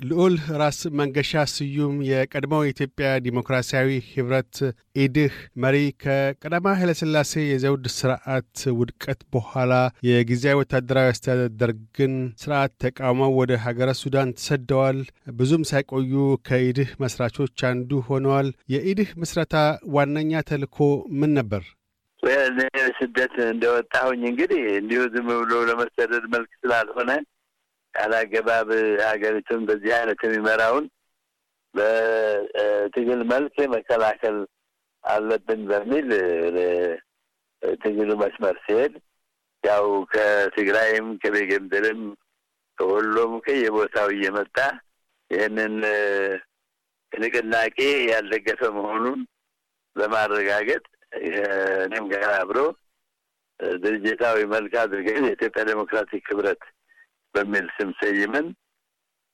ልዑል ራስ መንገሻ ስዩም የቀድሞው የኢትዮጵያ ዲሞክራሲያዊ ህብረት ኢድህ መሪ ከቀዳማዊ ኃይለሥላሴ የዘውድ ስርዓት ውድቀት በኋላ የጊዜያዊ ወታደራዊ አስተዳደር ደርግን ስርዓት ተቃውመው ወደ ሀገረ ሱዳን ተሰደዋል። ብዙም ሳይቆዩ ከኢድህ መስራቾች አንዱ ሆነዋል። የኢድህ ምስረታ ዋነኛ ተልእኮ ምን ነበር? ስደት እንደወጣሁኝ እንግዲህ እንዲሁ ዝም ብሎ ለመሰደድ መልክ ስላልሆነ ያላገባብ ሀገሪቱን በዚህ አይነት የሚመራውን በትግል መልክ መከላከል አለብን በሚል ትግሉ መስመር ሲሄድ ያው ከትግራይም ከቤጌምድርም ከወሎም ከየቦታው እየመጣ ይህንን ንቅናቄ ያልደገፈ መሆኑን ለማረጋገጥ እኔም ጋር አብሮ ድርጅታዊ መልክ አድርገን የኢትዮጵያ ዴሞክራቲክ ህብረት በሚል ስም ሰይመን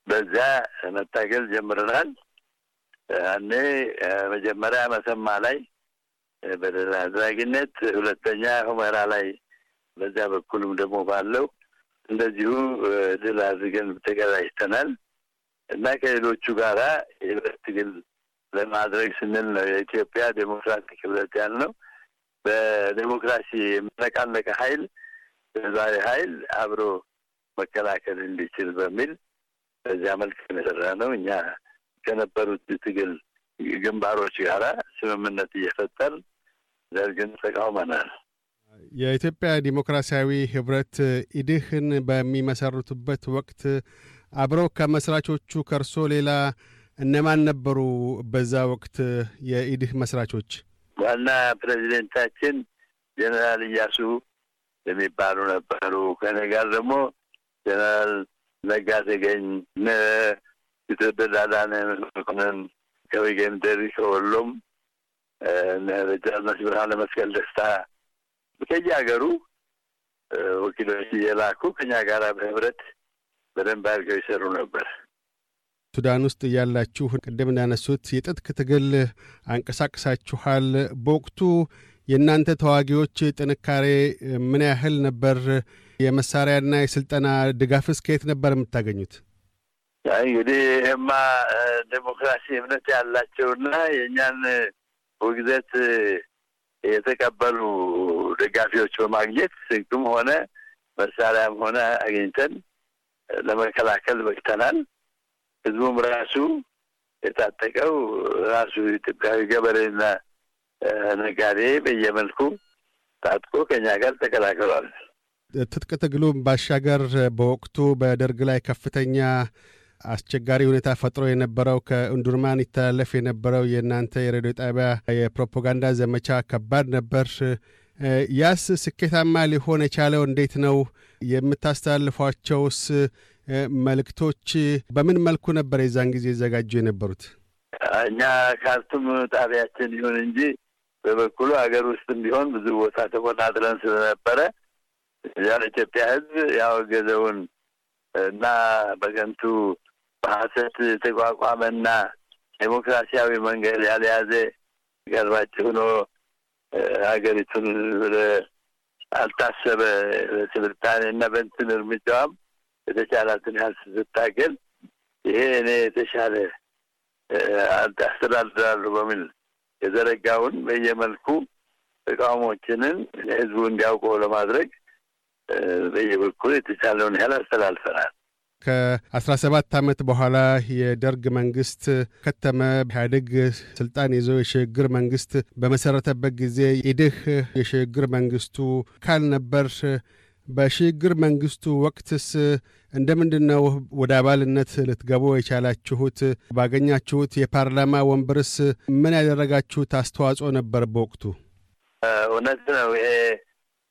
በዛ መታገል ጀምረናል። እኔ መጀመሪያ መሰማ ላይ በድል አድራጊነት፣ ሁለተኛ ሁመራ ላይ በዛ በኩልም ደግሞ ባለው እንደዚሁ ድል አድርገን ተቀዳጅተናል እና ከሌሎቹ ጋራ የህብረት ትግል ለማድረግ ስንል ነው የኢትዮጵያ ዴሞክራቲክ ህብረት ያልነው። በዴሞክራሲ የሚነቃነቀ ሀይል ህዝባዊ ሀይል አብሮ መከላከል እንዲችል በሚል በዚያ መልክ የሰራ ነው። እኛ ከነበሩት ትግል ግንባሮች ጋራ ስምምነት እየፈጠር ደርግን ተቃውመናል። የኢትዮጵያ ዲሞክራሲያዊ ህብረት ኢድህን በሚመሰርቱበት ወቅት አብረው ከመስራቾቹ ከእርሶ ሌላ እነማን ነበሩ? በዛ ወቅት የኢድህ መስራቾች ዋና ፕሬዚደንታችን ጀኔራል እያሱ የሚባሉ ነበሩ። ከኔ ጋር ደግሞ ጀነራል ነጋ ተገኝ፣ እነ የተወደድ አዳነ መኮንን ከወጌምድር ከወሎም ጃዝማች ብርሃነ መስቀል ደስታ ከየሀገሩ ወኪሎች እየላኩ ከኛ ጋር በህብረት በደንብ አድርገው ይሰሩ ነበር። ሱዳን ውስጥ እያላችሁ ቅድም እንዳነሱት የትጥቅ ትግል አንቀሳቅሳችኋል። በወቅቱ የእናንተ ተዋጊዎች ጥንካሬ ምን ያህል ነበር? የመሳሪያና የስልጠና ድጋፍስ ከየት ነበር የምታገኙት? እንግዲህ ይህማ ዴሞክራሲ እምነት ያላቸውና የእኛን ውግዘት የተቀበሉ ደጋፊዎች በማግኘት ስንቅም ሆነ መሳሪያም ሆነ አግኝተን ለመከላከል በቅተናል። ህዝቡም ራሱ የታጠቀው ራሱ ኢትዮጵያዊ ገበሬና ነጋዴ በየመልኩ ታጥቆ ከኛ ጋር ተቀላቅሏል። ትጥቅ ትግሉ ባሻገር በወቅቱ በደርግ ላይ ከፍተኛ አስቸጋሪ ሁኔታ ፈጥሮ የነበረው ከእንዱርማን ይተላለፍ የነበረው የእናንተ የሬዲዮ ጣቢያ የፕሮፓጋንዳ ዘመቻ ከባድ ነበር። ያስ ስኬታማ ሊሆን የቻለው እንዴት ነው? የምታስተላልፏቸውስ መልእክቶች በምን መልኩ ነበር የዛን ጊዜ ይዘጋጁ የነበሩት? እኛ ካርቱም ጣቢያችን ይሁን እንጂ በበኩሉ ሀገር ውስጥም ቢሆን ብዙ ቦታ ተቆጣጥረን ስለነበረ ያን ኢትዮጵያ ሕዝብ ያወገዘውን እና በከንቱ በሀሰት የተቋቋመና ዴሞክራሲያዊ መንገድ ያልያዘ ገርባጭ ሆኖ ሀገሪቱን ወደ አልታሰበ ስልጣኔ እና በንትን እርምጃዋም የተቻላትን ያህል ስትታገል ይሄ እኔ የተሻለ አስተዳድራለሁ በሚል የዘረጋውን በየመልኩ ተቃውሞችንን ህዝቡ እንዲያውቀው ለማድረግ በየበኩል የተቻለውን ያህል አስተላልፈናል። ከአስራ ሰባት ዓመት በኋላ የደርግ መንግስት ከተመ። ኢህአዴግ ስልጣን ይዞ የሽግግር መንግስት በመሰረተበት ጊዜ ኢድህ የሽግግር መንግስቱ ካል ነበር። በሽግግር መንግስቱ ወቅትስ እንደምንድን ነው ወደ አባልነት ልትገቡ የቻላችሁት? ባገኛችሁት የፓርላማ ወንበርስ ምን ያደረጋችሁት አስተዋጽኦ ነበር በወቅቱ? እውነት ነው። ይሄ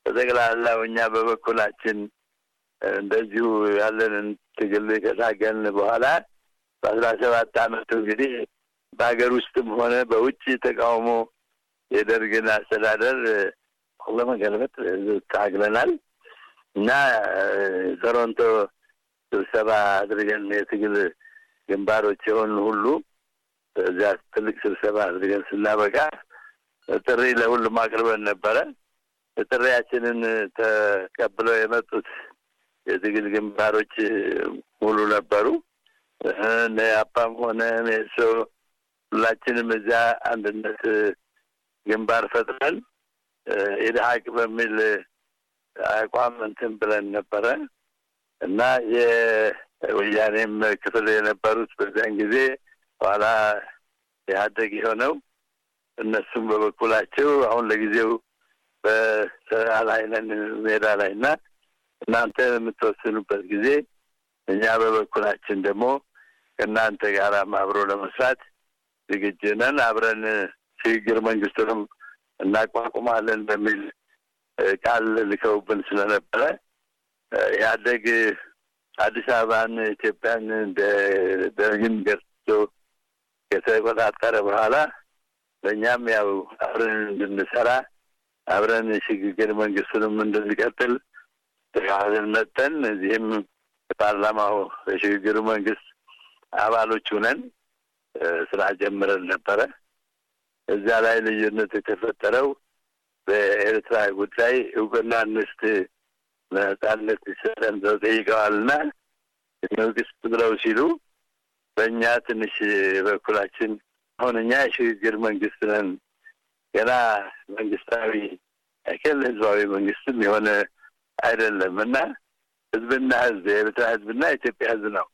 በጠቅላላው እኛ በበኩላችን እንደዚሁ ያለንን ትግል ከታገልን በኋላ በአስራ ሰባት አመቱ እንግዲህ በሀገር ውስጥም ሆነ በውጭ ተቃውሞ የደርግን አስተዳደር ለመገልበጥ ታግለናል እና ቶሮንቶ ስብሰባ አድርገን የትግል ግንባሮች የሆኑ ሁሉ እዚያ ትልቅ ስብሰባ አድርገን ስናበቃ ጥሪ ለሁሉም አቅርበን ነበረ። ጥሪያችንን ተቀብለው የመጡት የትግል ግንባሮች ሙሉ ነበሩ። አፓም ሆነ ሜሶ ሁላችንም እዚያ አንድነት ግንባር ፈጥረን ኢድሀቅ በሚል አቋም እንትን ብለን ነበረ እና የወያኔም ክፍል የነበሩት በዚያን ጊዜ ኋላ ኢህአዴግ የሆነው እነሱም በበኩላቸው አሁን ለጊዜው በስራ ላይ ነን ሜዳ ላይ እና እናንተ የምትወስኑበት ጊዜ እኛ በበኩላችን ደግሞ ከእናንተ ጋር አብሮ ለመስራት ዝግጁ ነን፣ አብረን ሽግግር መንግስቱንም እናቋቁማለን በሚል ቃል ልከውብን ስለነበረ ኢህአዴግ አዲስ አበባን ኢትዮጵያን ደርግን ገርቶ ከተቆጣጠረ በኋላ በእኛም ያው አብረን እንድንሰራ አብረን ሽግግር መንግስቱንም እንድንቀጥል ተጋብዘን መጠን እዚህም የፓርላማው የሽግግሩ መንግስት አባሎች ሁነን ስራ ጀምረን ነበረ። እዚያ ላይ ልዩነት የተፈጠረው በኤርትራ ጉዳይ እውቅና እንስት ነጻነት ይሰጠን ብለው ጠይቀዋልና መንግስት ብለው ሲሉ በእኛ ትንሽ በኩላችን አሁን እኛ የሽግግር መንግስት ነን ገና መንግስታዊ ያክል ህዝባዊ መንግስትም የሆነ አይደለም እና ህዝብና ህዝብ የኤርትራ ህዝብና የኢትዮጵያ ህዝብ ነው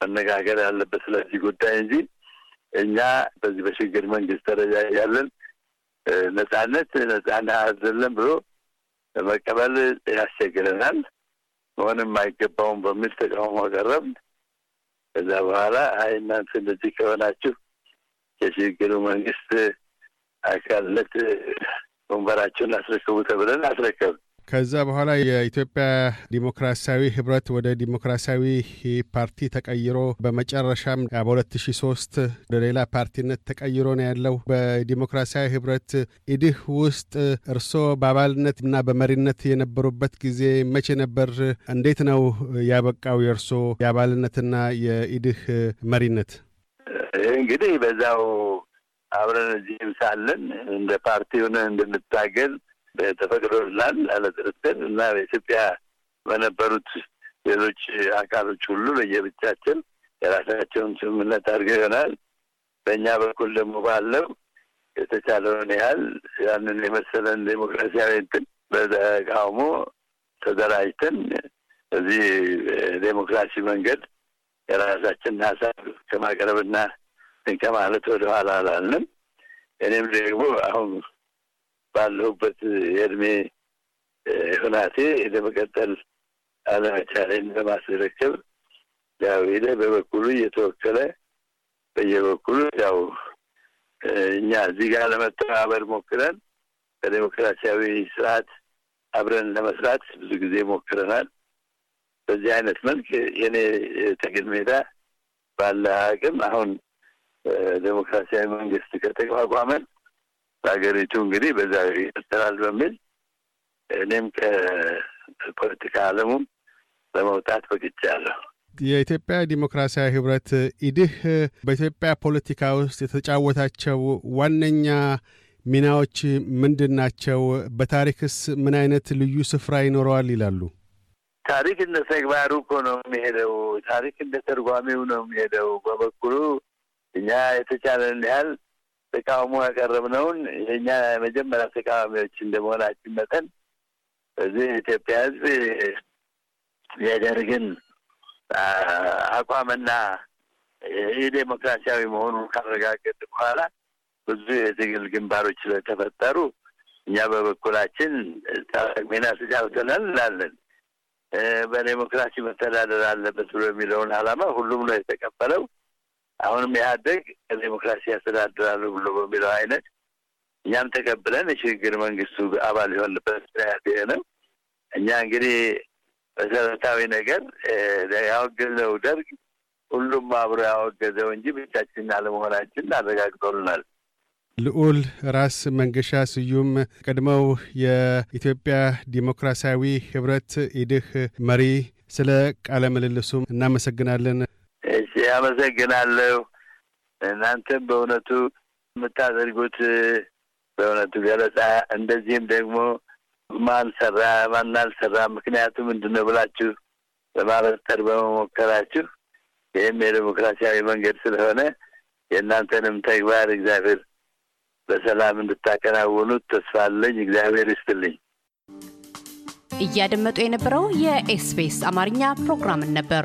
መነጋገር ያለበት ስለዚህ ጉዳይ እንጂ እኛ በዚህ በሽግግር መንግስት ደረጃ ያለን ነጻነት ነጻና አይደለም ብሎ መቀበል ያስቸግረናል። መሆንም አይገባውም በሚል ተቃውሞ ቀረብ። ከዛ በኋላ አይ እናንተ እንደዚህ ከሆናችሁ የሽግግሩ መንግስት አካልነት ወንበራቸውን አስረክቡ ተብለን አስረከብ ከዛ በኋላ የኢትዮጵያ ዲሞክራሲያዊ ህብረት ወደ ዲሞክራሲያዊ ፓርቲ ተቀይሮ በመጨረሻም በ2003 ወደ ሌላ ፓርቲነት ተቀይሮ ነው ያለው። በዲሞክራሲያዊ ህብረት ኢድህ ውስጥ እርስዎ በአባልነት እና በመሪነት የነበሩበት ጊዜ መቼ ነበር? እንዴት ነው ያበቃው የእርስዎ የአባልነትና የኢድህ መሪነት? እንግዲህ በዛው አብረን እዚህም ሳለን እንደ ፓርቲ ሆነ እንድንታገል ተፈቅዶልናል ያለ ጥርጥር እና በኢትዮጵያ በነበሩት ሌሎች አካሎች ሁሉ ለየብቻችን የራሳቸውን ስምምነት አድርገው ይሆናል። በእኛ በኩል ደግሞ ባለው የተቻለውን ያህል ያንን የመሰለን ዴሞክራሲያዊ እንትን በተቃውሞ ተደራጅተን እዚህ ዴሞክራሲ መንገድ የራሳችንን ሀሳብ ከማቅረብና ከማለት ወደኋላ አላልንም። እኔም ደግሞ አሁን ባለሁበት የእድሜ ሁናቴ ለመቀጠል አለመቻሌን በማስረከብ ያው ሄደ በበኩሉ እየተወከለ በየበኩሉ ያው እኛ እዚህ ጋር ለመተባበር ሞክረን በዴሞክራሲያዊ ስርዓት አብረን ለመስራት ብዙ ጊዜ ሞክረናል። በዚህ አይነት መልክ የኔ ትግል ሜዳ ባለ አቅም አሁን ዴሞክራሲያዊ መንግስት ከተቋቋመን በሀገሪቱ እንግዲህ በዛ ይቀጥላል በሚል እኔም ከፖለቲካ ዓለሙም ለመውጣት በቅቻለሁ። የኢትዮጵያ ዲሞክራሲያዊ ህብረት ኢድህ በኢትዮጵያ ፖለቲካ ውስጥ የተጫወታቸው ዋነኛ ሚናዎች ምንድን ናቸው? በታሪክስ ምን አይነት ልዩ ስፍራ ይኖረዋል ይላሉ? ታሪክ እንደ ተግባሩ እኮ ነው የሚሄደው። ታሪክ እንደ ተርጓሚው ነው የሚሄደው። በበኩሉ እኛ የተቻለን ያህል ተቃውሞ ያቀረብነውን የእኛ የመጀመሪያ ተቃዋሚዎች እንደመሆናችን መጠን በዚህ የኢትዮጵያ ህዝብ የደርግን አቋምና ይህ ዴሞክራሲያዊ መሆኑን ካረጋገጥ በኋላ ብዙ የትግል ግንባሮች ስለተፈጠሩ እኛ በበኩላችን ታላቅ ሚና ተጫውተናል እንላለን። በዴሞክራሲ መተዳደር አለበት ብሎ የሚለውን ዓላማ ሁሉም ነው የተቀበለው። አሁንም ኢህአዴግ ዴሞክራሲ ያስተዳድራሉ ብሎ በሚለው አይነት እኛም ተቀብለን የሽግግር መንግስቱ አባል የሆንበት ምክንያት ነው። እኛ እንግዲህ መሰረታዊ ነገር ያወገዘው ደርግ ሁሉም አብሮ ያወገዘው እንጂ ብቻችን አለመሆናችን አረጋግጦልናል። ልዑል ራስ መንገሻ ስዩም ቀድመው የኢትዮጵያ ዲሞክራሲያዊ ህብረት ኢድህ መሪ፣ ስለ ቃለ ምልልሱም እናመሰግናለን። እሺ፣ አመሰግናለሁ። እናንተም በእውነቱ የምታደርጉት በእውነቱ ገለጻ እንደዚህም ደግሞ ማን ሰራ ማን አልሰራ ምክንያቱ ምንድን ነው ብላችሁ ለማበጠር በመሞከራችሁ ይህም የዴሞክራሲያዊ መንገድ ስለሆነ የእናንተንም ተግባር እግዚአብሔር በሰላም እንድታከናውኑት ተስፋ አለኝ። እግዚአብሔር ይስጥልኝ። እያደመጡ የነበረው የኤስቢኤስ አማርኛ ፕሮግራምን ነበር።